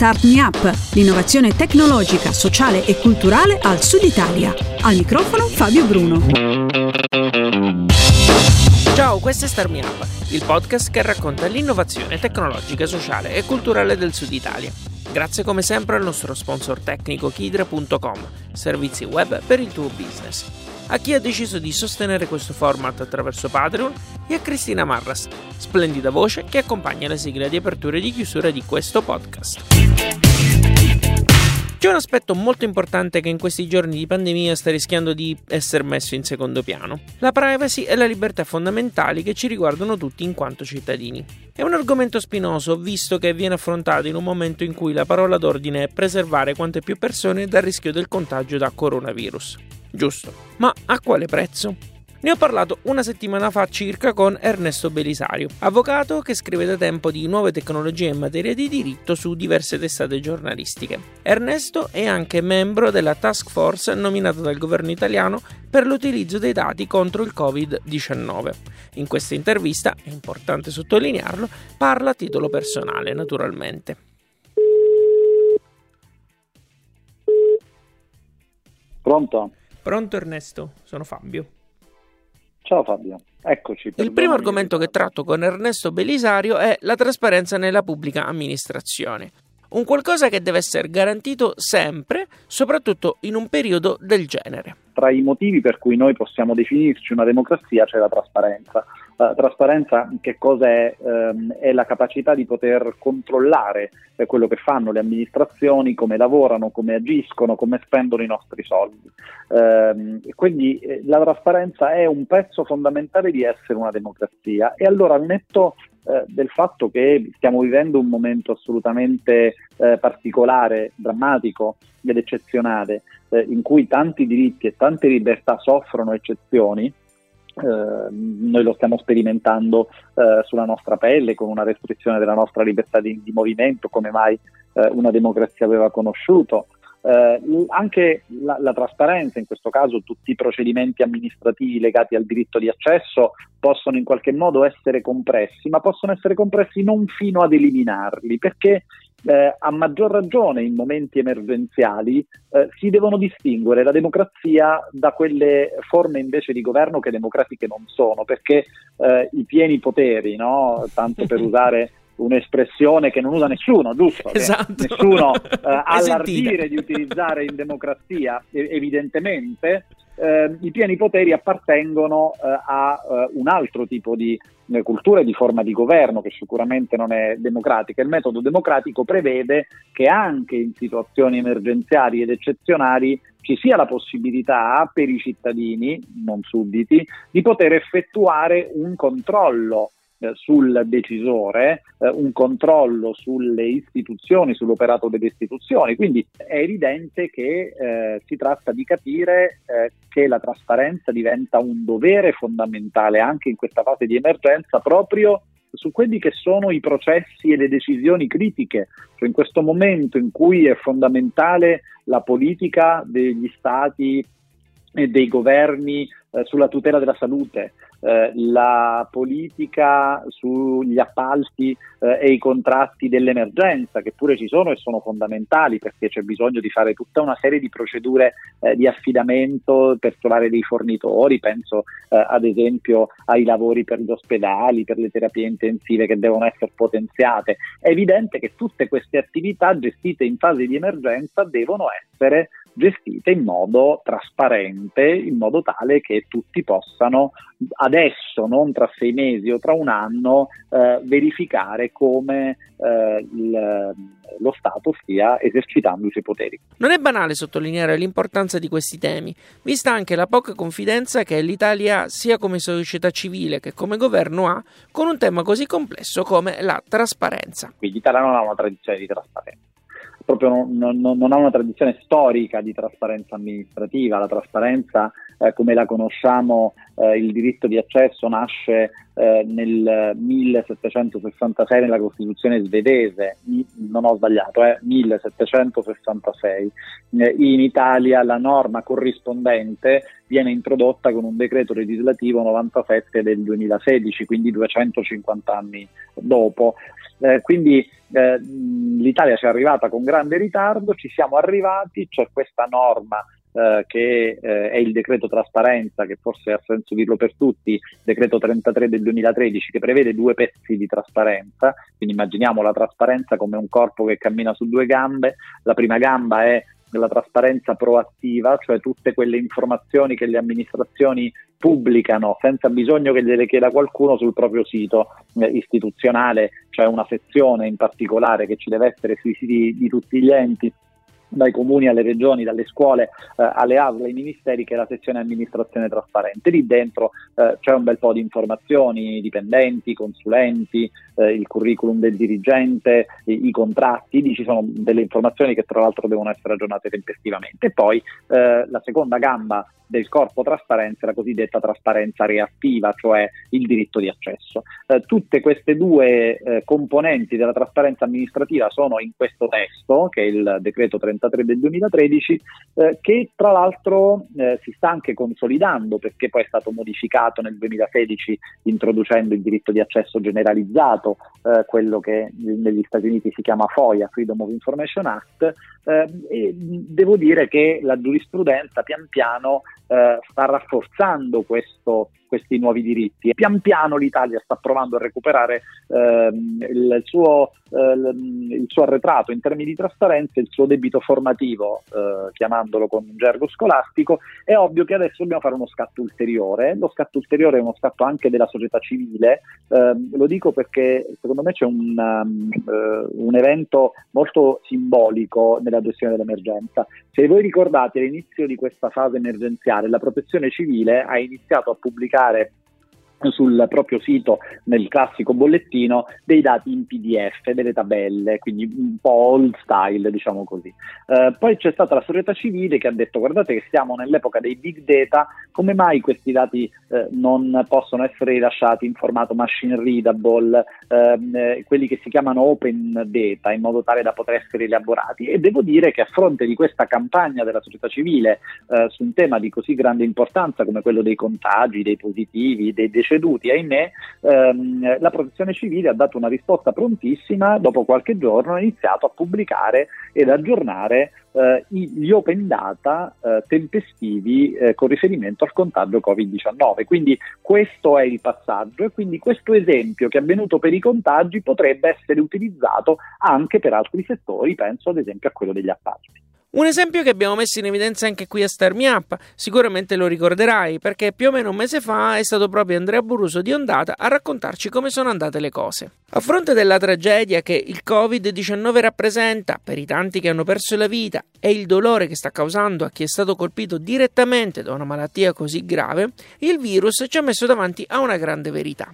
Start Me Up, l'innovazione tecnologica, sociale e culturale al Sud Italia. Al microfono Fabio Bruno. Ciao, questo è Start Me Up, il podcast che racconta l'innovazione tecnologica, sociale e culturale del Sud Italia. Grazie come sempre al nostro sponsor tecnico Kidra.com, servizi web per il tuo business. A chi ha deciso di sostenere questo format attraverso Patreon e a Cristina Marras, splendida voce che accompagna la sigla di apertura e di chiusura di questo podcast. C'è un aspetto molto importante che in questi giorni di pandemia sta rischiando di essere messo in secondo piano. La privacy e la libertà fondamentali che ci riguardano tutti in quanto cittadini. È un argomento spinoso visto che viene affrontato in un momento in cui la parola d'ordine è preservare quante più persone dal rischio del contagio da coronavirus. Giusto, ma a quale prezzo? Ne ho parlato una settimana fa circa con Ernesto Belisario, avvocato che scrive da tempo di nuove tecnologie in materia di diritto su diverse testate giornalistiche. Ernesto è anche membro della task force nominata dal governo italiano per l'utilizzo dei dati contro il Covid-19. In questa intervista, è importante sottolinearlo, parla a titolo personale, naturalmente. Pronto? Pronto Ernesto, sono Fabio. Ciao Fabio, eccoci. Il primo argomento che tratto con Ernesto Belisario è la trasparenza nella pubblica amministrazione. Un qualcosa che deve essere garantito sempre, soprattutto in un periodo del genere. Tra i motivi per cui noi possiamo definirci una democrazia c'è la trasparenza. La trasparenza che cosa è? Ehm, è la capacità di poter controllare eh, quello che fanno le amministrazioni, come lavorano, come agiscono, come spendono i nostri soldi. Ehm, quindi eh, la trasparenza è un pezzo fondamentale di essere una democrazia e allora al netto eh, del fatto che stiamo vivendo un momento assolutamente eh, particolare, drammatico ed eccezionale, eh, in cui tanti diritti e tante libertà soffrono eccezioni, eh, noi lo stiamo sperimentando eh, sulla nostra pelle con una restrizione della nostra libertà di, di movimento, come mai una democrazia aveva conosciuto. Eh, anche la, la, trasparenza, in questo caso tutti i procedimenti amministrativi legati al diritto di accesso possono in qualche modo essere compressi, ma possono essere compressi non fino ad eliminarli, perché eh, a maggior ragione in momenti emergenziali eh, si devono distinguere la democrazia da quelle forme invece di governo che democratiche non sono, perché eh, i pieni poteri, no? tanto per usare un'espressione che non usa nessuno, giusto? Esatto. Nessuno eh, ha l'ardire di utilizzare in democrazia, evidentemente. Eh, I pieni poteri appartengono eh, a eh, un altro tipo di eh, cultura e di forma di governo che sicuramente non è democratica. Il metodo democratico prevede che anche in situazioni emergenziali ed eccezionali ci sia la possibilità per i cittadini, non sudditi, di poter effettuare un controllo eh, sul decisore, eh, un controllo sulle istituzioni, sull'operato delle istituzioni. Quindi è evidente che eh, si tratta di capire eh, che la trasparenza diventa un dovere fondamentale anche in questa fase di emergenza proprio su quelli che sono i processi e le decisioni critiche, cioè in questo momento in cui è fondamentale la politica degli stati dei governi eh, sulla tutela della salute, eh, la politica sugli appalti eh, e i contratti dell'emergenza, che pure ci sono e sono fondamentali perché c'è bisogno di fare tutta una serie di procedure eh, di affidamento per trovare dei fornitori, penso eh, ad esempio ai lavori per gli ospedali, per le terapie intensive che devono essere potenziate. È evidente che tutte queste attività gestite in fase di emergenza devono essere gestite in modo trasparente, in modo tale che tutti possano adesso, non tra sei mesi o tra un anno, eh, verificare come eh, il, lo Stato stia esercitando i suoi poteri. Non è banale sottolineare l'importanza di questi temi, vista anche la poca confidenza che l'Italia, sia come società civile che come governo, ha con un tema così complesso come la trasparenza. Quindi l'Italia non ha una tradizione di trasparenza proprio non, non, non, ha una tradizione storica di trasparenza amministrativa. La trasparenza, eh, come la conosciamo, eh, il diritto di accesso nasce eh, nel 1766 nella Costituzione svedese, non ho sbagliato, eh, 1766. Eh, in Italia la norma corrispondente viene introdotta con un decreto legislativo 97 del 2016, quindi 250 anni dopo. Eh, quindi eh, l'Italia ci è arrivata con grande ritardo, ci siamo arrivati, c'è questa norma eh, che eh, è il decreto trasparenza, che forse ha senso dirlo per tutti, decreto 33 del 2013, che prevede due pezzi di trasparenza, quindi immaginiamo la trasparenza come un corpo che cammina su due gambe, la prima gamba è la trasparenza proattiva, cioè tutte quelle informazioni che le amministrazioni pubblicano senza bisogno che gliele chieda qualcuno sul proprio sito eh, istituzionale, cioè una sezione in particolare che ci deve essere sui siti di tutti gli enti dai comuni alle regioni, dalle scuole eh, alle ASL, ai ministeri, che è la sezione amministrazione trasparente. Lì dentro eh, c'è un bel po' di informazioni, dipendenti, consulenti, eh, il curriculum del dirigente, i, i, contratti, lì ci sono delle informazioni che tra l'altro devono essere aggiornate tempestivamente. E poi eh, la seconda gamba del corpo trasparenza, la cosiddetta trasparenza reattiva, cioè il diritto di accesso. Eh, tutte queste due eh, componenti della trasparenza amministrativa sono in questo testo, che è il decreto 33 del 2013, eh, che tra l'altro eh, si sta anche consolidando perché poi è stato modificato nel 2016 introducendo il diritto di accesso generalizzato, eh, quello che negli Stati Uniti si chiama FOIA, Freedom of Information Act, eh, e devo dire che la giurisprudenza pian piano eh, sta rafforzando questo, questi nuovi diritti. Pian piano l'Italia sta provando a recuperare ehm, il, suo, eh, il, suo, arretrato in termini di trasparenza, il suo debito formativo, eh, chiamandolo con un gergo scolastico. È ovvio che adesso dobbiamo fare uno scatto ulteriore. Lo scatto ulteriore è uno scatto anche della società civile. Ehm, lo dico perché secondo me c'è un, um, un evento molto simbolico nella gestione dell'emergenza. Se voi ricordate all'inizio di questa fase emergenziale, la protezione civile ha iniziato a pubblicare pubblicare sul proprio sito nel classico bollettino dei dati in PDF, delle tabelle, quindi un po' old style, diciamo così. Eh, poi c'è stata la società civile che ha detto guardate che siamo nell'epoca dei big data, come mai questi dati eh, non possono essere rilasciati in formato machine readable, ehm, eh, quelli che si chiamano open data, in modo tale da poter essere elaborati? E devo dire che a fronte di questa campagna della società civile eh, su un tema di così grande importanza come quello dei contagi, dei positivi, dei decessi, deceduti, ahimè, ehm, la protezione civile ha dato una risposta prontissima, dopo qualche giorno ha iniziato a pubblicare ed aggiornare eh, gli open data eh, tempestivi eh, con riferimento al contagio Covid-19. Quindi questo è il passaggio e quindi questo esempio che è avvenuto per i contagi potrebbe essere utilizzato anche per altri settori, penso ad esempio a quello degli appalti. Un esempio che abbiamo messo in evidenza anche qui a Star Me Up, sicuramente lo ricorderai, perché più o meno un mese fa è stato proprio Andrea Buruso di Ondata a raccontarci come sono andate le cose. A fronte della tragedia che il Covid-19 rappresenta per i tanti che hanno perso la vita e il dolore che sta causando a chi è stato colpito direttamente da una malattia così grave, il virus ci ha messo davanti a una grande verità.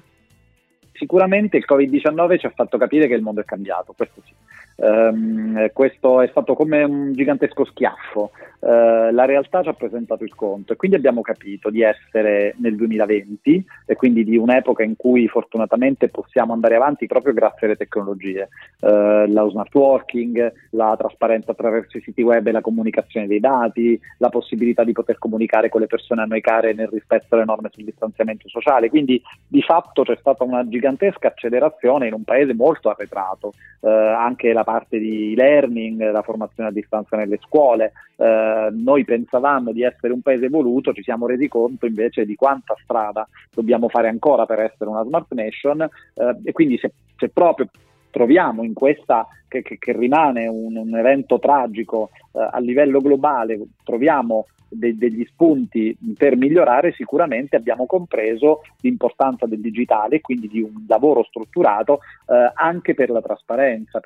Sicuramente il Covid-19 ci ha fatto capire che il mondo è cambiato, questo sì. Um, questo è stato come un gigantesco schiaffo. Uh, la realtà ci ha presentato il conto e quindi abbiamo capito di essere nel 2020 e quindi di un'epoca in cui fortunatamente possiamo andare avanti proprio grazie alle tecnologie. Uh, lo smart working, la trasparenza attraverso i siti web e la comunicazione dei dati, la possibilità di poter comunicare con le persone a noi care nel rispetto delle norme sul distanziamento sociale. Quindi di fatto c'è stata una gigantesca accelerazione in un paese molto arretrato. Uh, anche la parte di learning, la formazione a distanza nelle scuole. Eh, noi pensavamo di essere un paese evoluto, ci siamo resi conto invece di quanta strada dobbiamo fare ancora per essere una smart nation eh, e quindi se, se proprio troviamo in questa che, che, che rimane un, un, evento tragico eh, a livello globale, troviamo de, degli spunti per migliorare, sicuramente abbiamo compreso l'importanza del digitale quindi di un lavoro strutturato eh, anche per la trasparenza.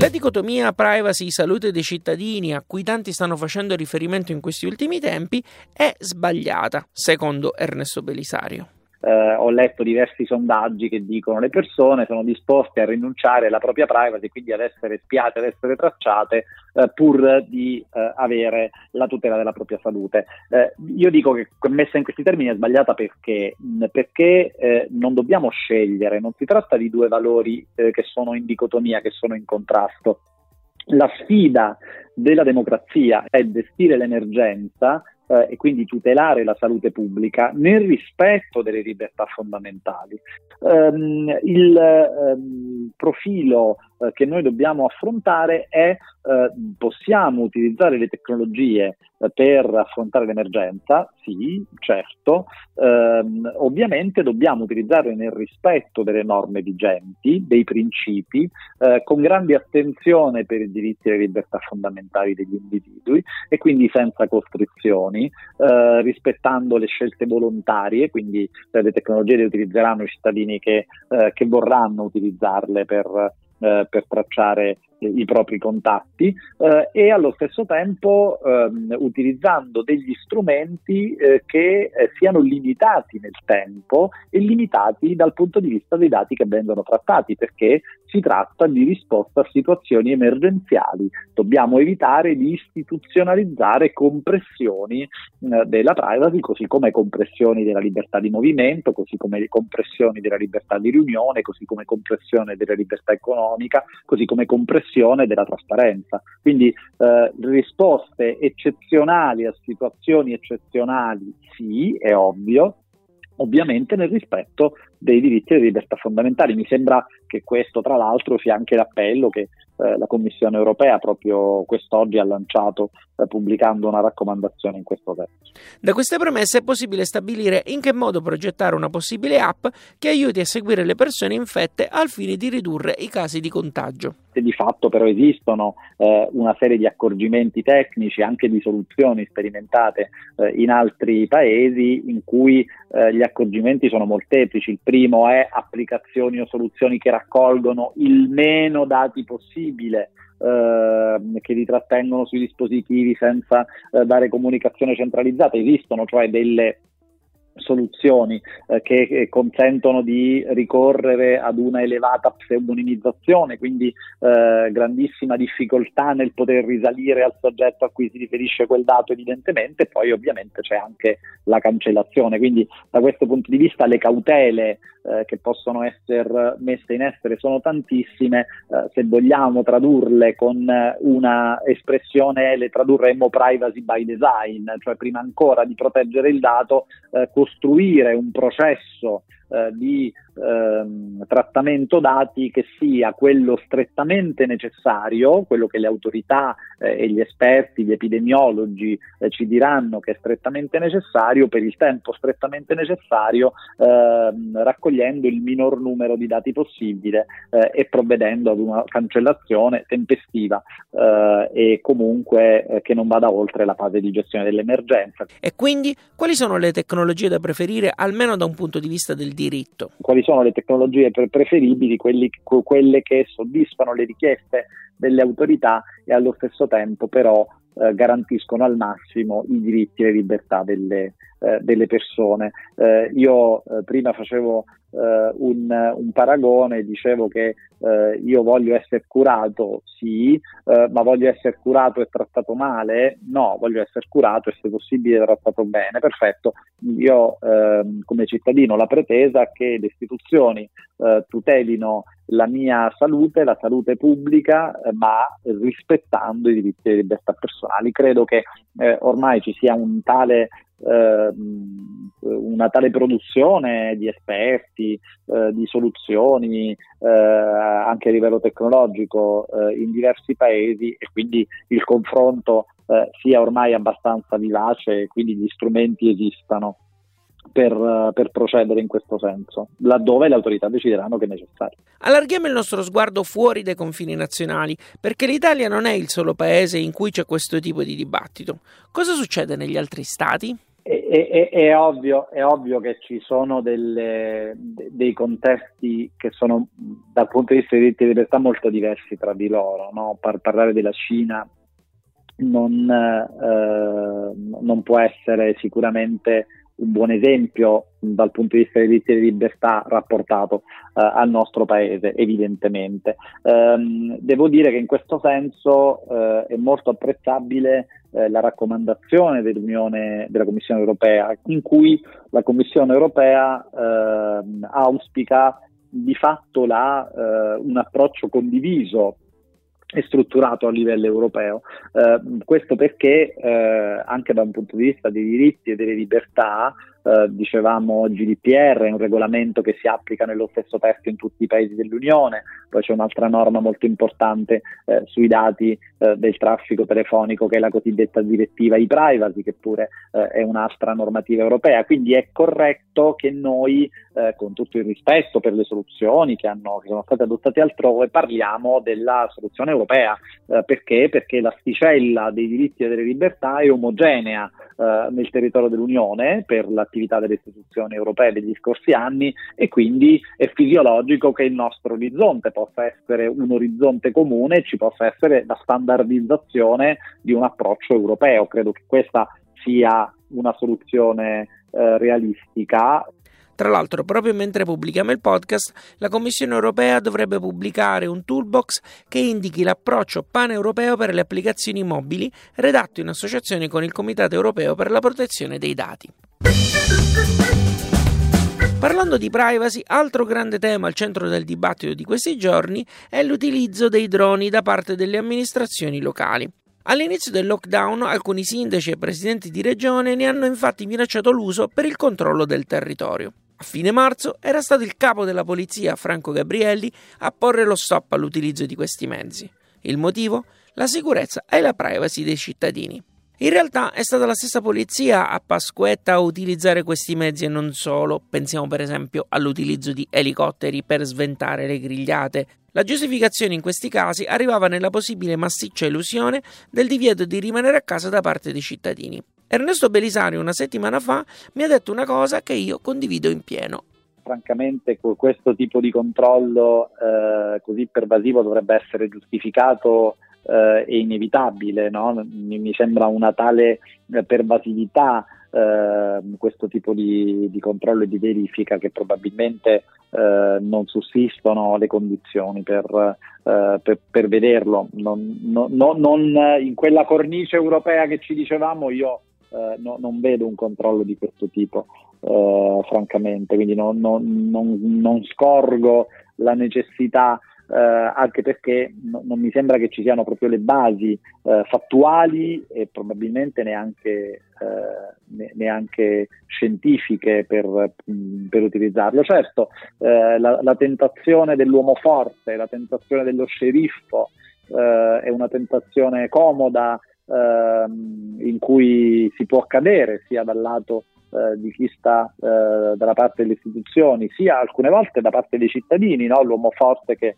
La dicotomia privacy-salute dei cittadini a cui tanti stanno facendo riferimento in questi ultimi tempi è sbagliata, secondo Ernesto Belisario eh, ho letto diversi sondaggi che dicono le persone sono disposte a rinunciare alla propria privacy, quindi ad essere spiate, ad essere tracciate, eh, pur di eh, avere la tutela della propria salute. Eh, io dico che messa in questi termini è sbagliata perché, perché eh, non dobbiamo scegliere, non si tratta di due valori eh, che sono in dicotomia, che sono in contrasto. La sfida della democrazia è gestire l'emergenza eh, e quindi tutelare la salute pubblica nel rispetto delle libertà fondamentali. Um, il um, profilo uh, che noi dobbiamo affrontare è uh, possiamo utilizzare le tecnologie uh, per affrontare l'emergenza? Sì, certo. Ehm, ovviamente dobbiamo utilizzarle nel rispetto delle norme vigenti, dei principi, con grande attenzione per i diritti e le libertà fondamentali degli individui e quindi senza costrizioni, rispettando le scelte volontarie, quindi le tecnologie le utilizzeranno i cittadini che, eh, che vorranno utilizzarle per, eh, per tracciare i propri contatti eh, e allo stesso tempo ehm, utilizzando degli strumenti eh, che eh, siano limitati nel tempo e limitati dal punto di vista dei dati che vengono trattati perché si tratta di risposta a situazioni emergenziali. Dobbiamo evitare di istituzionalizzare compressioni eh, della privacy, così come compressioni della libertà di movimento, così come compressioni della libertà di riunione, così come compressione della libertà economica, così come compressioni espressione della trasparenza. Quindi eh, risposte eccezionali a situazioni eccezionali, sì, è ovvio, ovviamente nel rispetto dei diritti e delle libertà fondamentali. Mi sembra che questo, tra l'altro, sia anche l'appello che eh, la Commissione europea proprio quest'oggi ha lanciato eh, pubblicando una raccomandazione in questo senso. Da queste premesse è possibile stabilire in che modo progettare una possibile app che aiuti a seguire le persone infette al fine di ridurre i casi di contagio. Di fatto però esistono eh, una serie di accorgimenti tecnici, anche di soluzioni sperimentate eh, in altri paesi in cui eh, gli accorgimenti sono molteplici. Primo è applicazioni o soluzioni che raccolgono il meno dati possibile eh, che li trattengono sui dispositivi senza eh, dare comunicazione centralizzata. Esistono cioè delle soluzioni eh, che eh, consentono di ricorrere ad una elevata pseudonimizzazione, quindi eh, grandissima difficoltà nel poter risalire al soggetto a cui si riferisce quel dato evidentemente, poi ovviamente c'è anche la cancellazione, quindi da questo punto di vista le cautele eh, che possono essere messe in essere sono tantissime, eh, se vogliamo tradurle con una espressione le tradurremmo privacy by design, cioè prima ancora di proteggere il dato eh, costruire un processo eh, di ehm, trattamento dati che sia quello strettamente necessario, quello che le autorità eh, e gli esperti, gli epidemiologi eh, ci diranno che è strettamente necessario per il tempo strettamente necessario, ehm, raccogliendo il minor numero di dati possibile eh, e provvedendo ad una cancellazione tempestiva eh, e comunque che non vada oltre la fase di gestione dell'emergenza. E quindi quali sono le tecnologie da preferire almeno da un punto di vista del diritto? Quali sono le tecnologie preferibili, quelli, quelle che soddisfano le richieste delle autorità e allo stesso tempo però eh, garantiscono al massimo i diritti e le libertà delle, eh, delle persone. Eh, io eh, prima facevo eh, un, un, paragone, dicevo che eh, io voglio essere curato, sì, ma voglio essere curato e trattato male? No, voglio essere curato e se possibile trattato bene. Perfetto, io ehm, come cittadino ho la pretesa che le istituzioni tutelino la mia salute, la salute pubblica, ma rispettando i diritti e le libertà personali. Credo che ormai ci sia un tale eh, una tale produzione di esperti, eh, di soluzioni eh, anche a livello tecnologico eh, in diversi paesi e quindi il confronto eh, sia ormai abbastanza vivace e quindi gli strumenti esistano. Per, per, procedere in questo senso, laddove le autorità decideranno che è necessario. Allarghiamo il nostro sguardo fuori dai confini nazionali, perché l'Italia non è il solo paese in cui c'è questo tipo di dibattito. Cosa succede negli altri stati? È, è, è, ovvio, è, ovvio, che ci sono delle, dei contesti che sono dal punto di vista dei diritti di libertà molto diversi tra di loro. No? Par- parlare della Cina non, eh, non, può essere sicuramente un buon esempio dal punto di vista dei diritti di libertà rapportato eh, al nostro paese, evidentemente. Um, devo dire che in questo senso eh, è molto apprezzabile eh, la raccomandazione dell'Unione, della Commissione europea, in cui la Commissione europea ehm, auspica di fatto la, eh, un approccio condiviso è strutturato a livello europeo. Eh, questo perché eh, anche da un punto di vista dei diritti e delle libertà eh, dicevamo GDPR, è un regolamento che si applica nello stesso testo in tutti i paesi dell'Unione, poi c'è un'altra norma molto importante eh, sui dati eh, del traffico telefonico che è la cosiddetta direttiva e-privacy, che pure eh, è un'altra normativa europea, quindi è corretto che noi, eh, con tutto il rispetto per le soluzioni che, hanno, che, sono state adottate altrove, parliamo della soluzione europea, perché? Perché l'asticella dei diritti e delle libertà è omogenea nel territorio dell'Unione per l'attività l'attività delle istituzioni europee degli scorsi anni e quindi è fisiologico che il nostro orizzonte possa essere un orizzonte comune ci possa essere la standardizzazione di un approccio europeo. Credo che questa sia una soluzione eh, realistica. Tra l'altro, proprio mentre pubblichiamo il podcast, la Commissione europea dovrebbe pubblicare un toolbox che indichi l'approccio paneuropeo per le applicazioni mobili, redatto in associazione con il Comitato europeo per la protezione dei dati. Parlando di privacy, altro grande tema al centro del dibattito di questi giorni è l'utilizzo dei droni da parte delle amministrazioni locali. All'inizio del lockdown alcuni sindaci e presidenti di regione ne hanno infatti minacciato l'uso per il controllo del territorio. A fine marzo era stato il capo della polizia, Franco Gabrielli, a porre lo stop all'utilizzo di questi mezzi. Il motivo? La sicurezza e la privacy dei cittadini. In realtà è stata la stessa polizia a Pasquetta a utilizzare questi mezzi e non solo. Pensiamo per esempio all'utilizzo di elicotteri per sventare le grigliate. La giustificazione in questi casi arrivava nella possibile massiccia illusione del divieto di rimanere a casa da parte dei cittadini. Ernesto Belisario una settimana fa mi ha detto una cosa che io condivido in pieno francamente questo tipo di controllo eh, così pervasivo dovrebbe essere giustificato eh, è inevitabile, no? mi, mi, sembra una tale eh, pervasività eh, questo tipo di, di, controllo e di verifica che probabilmente eh, non sussistono le condizioni per, eh, per, per vederlo. Non, non, non, in quella cornice europea che ci dicevamo io eh, no, non vedo un controllo di questo tipo, francamente, quindi non, non scorgo la necessità anche perché no, non mi sembra che ci siano proprio le basi eh, fattuali e probabilmente neanche, eh, neanche scientifiche per, mm, per, utilizzarlo. Certo, eh, la, la, tentazione dell'uomo forte, la tentazione dello sceriffo eh, è una tentazione comoda ehm, in cui si può cadere sia dal lato eh, di chi sta eh, dalla parte delle istituzioni, sia alcune volte da parte dei cittadini, no? l'uomo forte che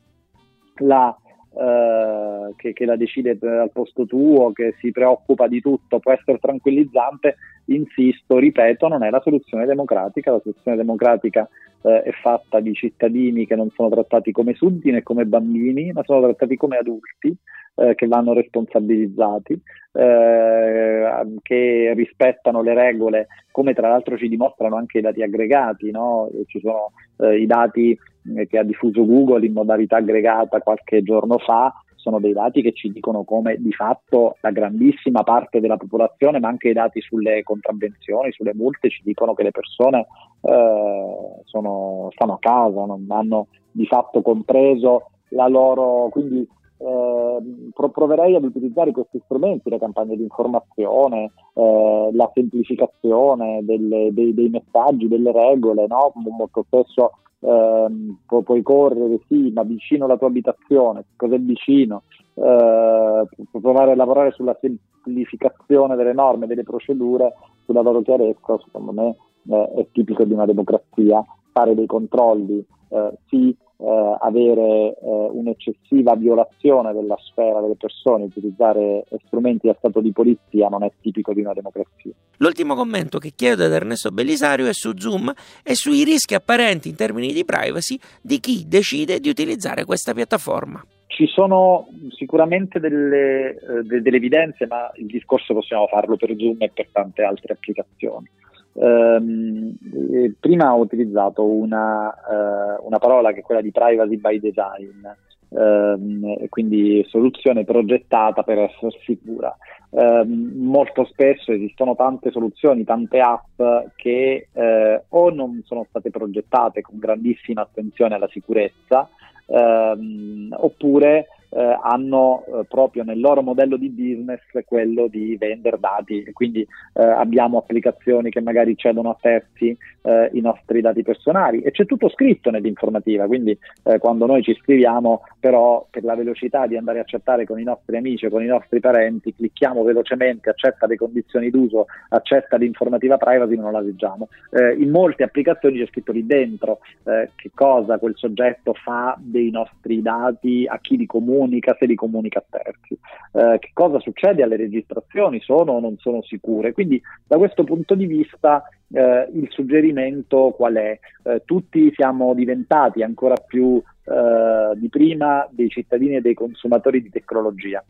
la, eh, che, che, la decide al posto tuo, che si preoccupa di tutto, può essere tranquillizzante, insisto, ripeto, non è la soluzione democratica, la soluzione democratica eh, è fatta di cittadini che non sono trattati come sudditi né come bambini, ma sono trattati come adulti eh, che vanno responsabilizzati, eh, che rispettano le regole, come tra l'altro ci dimostrano anche i dati aggregati, no? ci sono eh, i dati eh, che ha diffuso Google in modalità aggregata qualche giorno fa, sono dei dati che ci dicono come di fatto la grandissima parte della popolazione, ma anche i dati sulle contravvenzioni, sulle multe, ci dicono che le persone eh, sono, stanno a casa, non hanno di fatto compreso la loro, quindi eh, proverei ad utilizzare questi strumenti, le campagne di informazione, eh, la semplificazione delle, dei, dei, messaggi, delle regole, no? molto spesso ehm, pu- puoi correre, sì, ma vicino alla tua abitazione, cos'è vicino, eh, provare a lavorare sulla semplificazione delle norme, delle procedure, sulla loro chiarezza, secondo me eh, è tipico di una democrazia, fare dei controlli, eh, sì, eh, avere eh, un'eccessiva violazione della sfera delle persone, utilizzare strumenti da stato di polizia non è tipico di una democrazia. L'ultimo commento che chiedo ad Ernesto Bellisario è su Zoom e sui rischi apparenti in termini di privacy di chi decide di utilizzare questa piattaforma. Ci sono sicuramente delle, eh, delle evidenze, ma il discorso possiamo farlo per Zoom e per tante altre applicazioni. Um, prima ho utilizzato una, uh, una, parola che è quella di privacy by design, um, quindi soluzione progettata per essere sicura. Um, molto spesso esistono tante soluzioni, tante app che uh, o non sono state progettate con grandissima attenzione alla sicurezza, oppure eh, hanno eh, proprio nel loro modello di business quello di vendere dati. Quindi eh, abbiamo applicazioni che magari cedono a terzi eh, i nostri dati personali. E c'è tutto scritto nell'informativa, quindi eh, quando noi ci scriviamo però per la velocità di andare a chattare con i nostri amici o con i nostri parenti clicchiamo velocemente, accetta le condizioni d'uso, accetta l'informativa privacy, non la leggiamo. Eh, in molte applicazioni c'è scritto lì dentro che cosa quel soggetto fa dei nostri dati, a chi li comunica, se li comunica a terzi, che cosa succede alle registrazioni, sono o non sono sicure. Quindi da questo punto di vista eh, il suggerimento qual è? Eh, tutti siamo diventati ancora più eh, di prima dei cittadini e dei consumatori di tecnologia.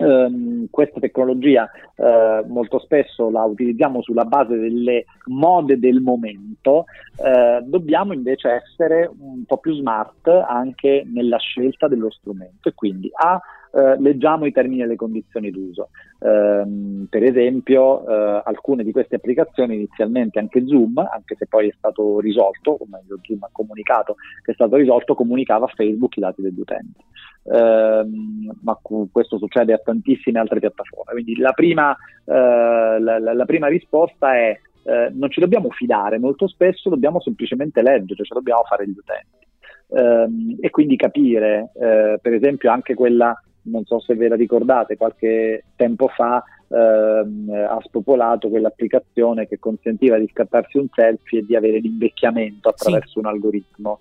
Um, questa tecnologia uh, molto spesso la utilizziamo sulla base delle mode del momento, uh, dobbiamo invece essere un po' più smart anche nella scelta dello strumento e quindi A eh, leggiamo i termini e le condizioni d'uso. Eh, per esempio, eh, alcune di queste applicazioni, inizialmente anche Zoom, anche se poi è stato risolto, o meglio Zoom ha comunicato che è stato risolto, comunicava a Facebook i dati degli utenti. Ehm, ma questo succede a tantissime altre piattaforme. Quindi la prima, eh, la, la, prima risposta è eh, non ci dobbiamo fidare, molto spesso dobbiamo semplicemente leggere, cioè dobbiamo fare gli utenti. Um, e quindi capire, uh, per esempio, anche quella non so se ve la ricordate, qualche tempo fa ehm, ha spopolato quell'applicazione che consentiva di scattarsi un selfie e di avere l'invecchiamento attraverso sì. un algoritmo.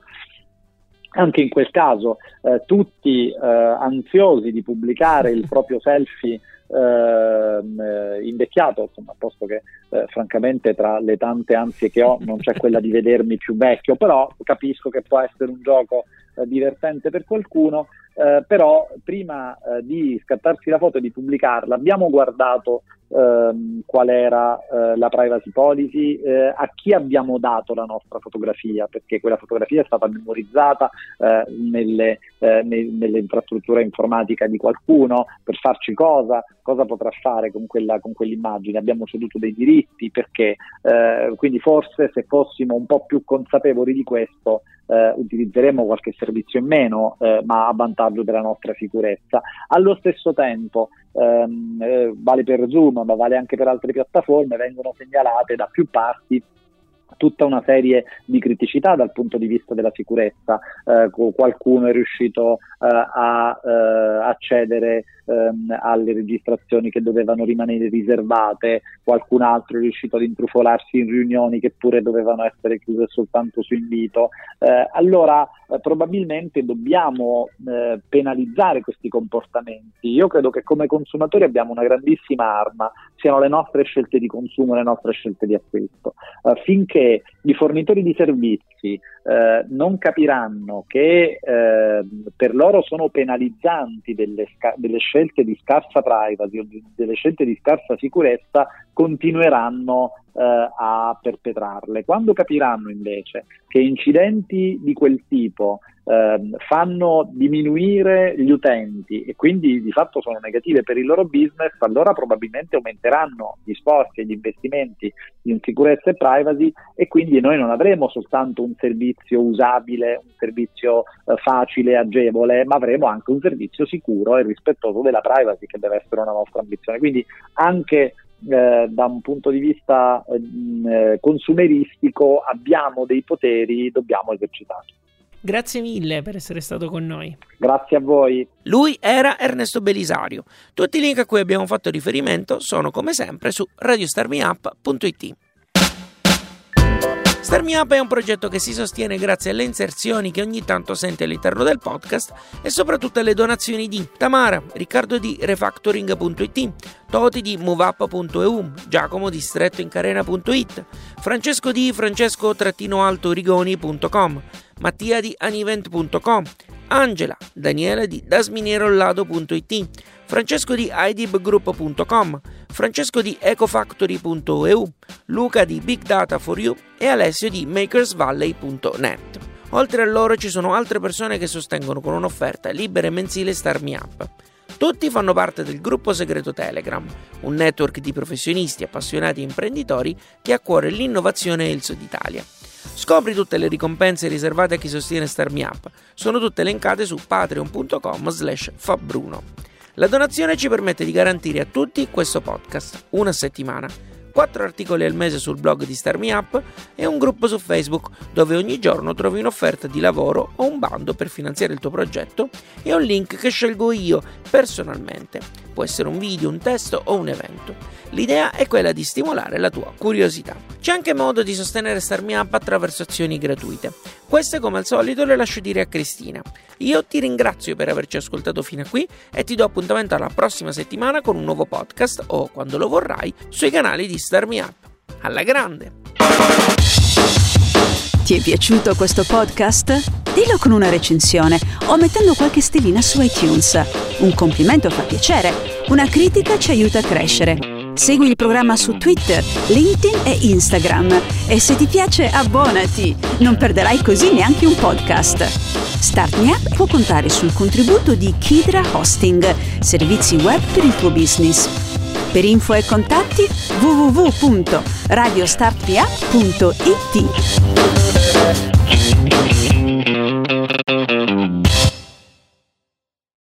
Anche in quel caso eh, tutti eh, ansiosi di pubblicare il proprio selfie ehm, eh, invecchiato, insomma, posto che eh, francamente tra le tante ansie che ho non c'è quella di vedermi più vecchio, però capisco che può essere un gioco eh, divertente per qualcuno, eh, però prima eh, di scattarsi la foto e di pubblicarla abbiamo guardato ehm, qual era eh, la privacy policy, eh, a chi abbiamo dato la nostra fotografia, perché quella fotografia è stata memorizzata eh, nelle, eh, ne, nelle, infrastrutture informatiche di qualcuno, per farci cosa, cosa potrà fare con, quella, con quell'immagine, abbiamo ceduto dei diritti, perché? quindi forse se fossimo un po' più consapevoli di questo utilizzeremo qualche servizio in meno, ma a vantaggio della nostra sicurezza. Allo stesso tempo, ehm, eh, vale per Zoom, ma vale anche per altre piattaforme, vengono segnalate da più parti tutta una serie di criticità dal punto di vista della sicurezza. Eh, qualcuno è riuscito eh, a eh, accedere ehm, alle registrazioni che dovevano rimanere riservate, qualcun altro è riuscito ad intrufolarsi in riunioni che pure dovevano essere chiuse soltanto su invito. Eh, allora eh, probabilmente dobbiamo eh, penalizzare questi comportamenti. Io credo che come consumatori abbiamo una grandissima arma, siano le nostre scelte di consumo, le nostre scelte di acquisto. finché i fornitori di servizi eh, non capiranno che eh, per loro sono penalizzanti delle, sca- delle, scelte di scarsa privacy o delle scelte di scarsa sicurezza, continueranno a perpetrarle. Quando capiranno invece che incidenti di quel tipo eh, fanno diminuire gli utenti e quindi di fatto sono negative per il loro business, allora probabilmente aumenteranno gli sforzi e gli investimenti in sicurezza e privacy e quindi noi non avremo soltanto un servizio usabile, un servizio eh, facile, agevole, ma avremo anche un servizio sicuro e rispettoso della privacy che deve essere una nostra ambizione. Quindi anche eh, da un punto di vista eh, consumeristico abbiamo dei poteri, dobbiamo esercitarli. Grazie mille per essere stato con noi. Grazie a voi. Lui era Ernesto Belisario. Tutti i link a cui abbiamo fatto riferimento sono come sempre su radiostarmiup.it. Start Me Up è un progetto che si sostiene grazie alle inserzioni che ogni tanto sente all'interno del podcast e soprattutto alle donazioni di Tamara, Riccardo di Refactoring.it, Toti di MoveUp.eu, Giacomo di StrettoInCarena.it, Francesco di Francesco-altorigoni.com, Mattia di Anivent.com, Angela, Daniela di dasminierollado.it, Francesco di idibgroup.com, Francesco di ecofactory.eu, Luca di Big Data for You e Alessio di makersvalley.net. Oltre a loro ci sono altre persone che sostengono con un'offerta libera e mensile Star Me Up. Tutti fanno parte del gruppo segreto Telegram, un network di professionisti, appassionati e imprenditori che ha a cuore l'innovazione e il Sud Italia. Scopri tutte le ricompense riservate a chi sostiene Starmi Up. Sono tutte elencate su patreon.com slash fabbruno. La donazione ci permette di garantire a tutti questo podcast, una settimana 4 articoli al mese sul blog di Starmi Up e un gruppo su Facebook dove ogni giorno trovi un'offerta di lavoro o un bando per finanziare il tuo progetto e un link che scelgo io personalmente. Può essere un video, un testo o un evento. L'idea è quella di stimolare la tua curiosità. C'è anche modo di sostenere Starmi Up attraverso azioni gratuite. Queste, come al solito, le lascio dire a Cristina. Io ti ringrazio per averci ascoltato fino a qui e ti do appuntamento alla prossima settimana con un nuovo podcast o, quando lo vorrai, sui canali di Starmi Up. Alla grande! Ti è piaciuto questo podcast? Dillo con una recensione o mettendo qualche stellina su iTunes. Un complimento fa piacere, una critica ci aiuta a crescere. Segui il programma su Twitter, LinkedIn e Instagram e se ti piace abbonati, non perderai così neanche un podcast. Start Me Up può contare sul contributo di Kidra Hosting, servizi web per il tuo business. Per info e contatti www.radiostartmeup.it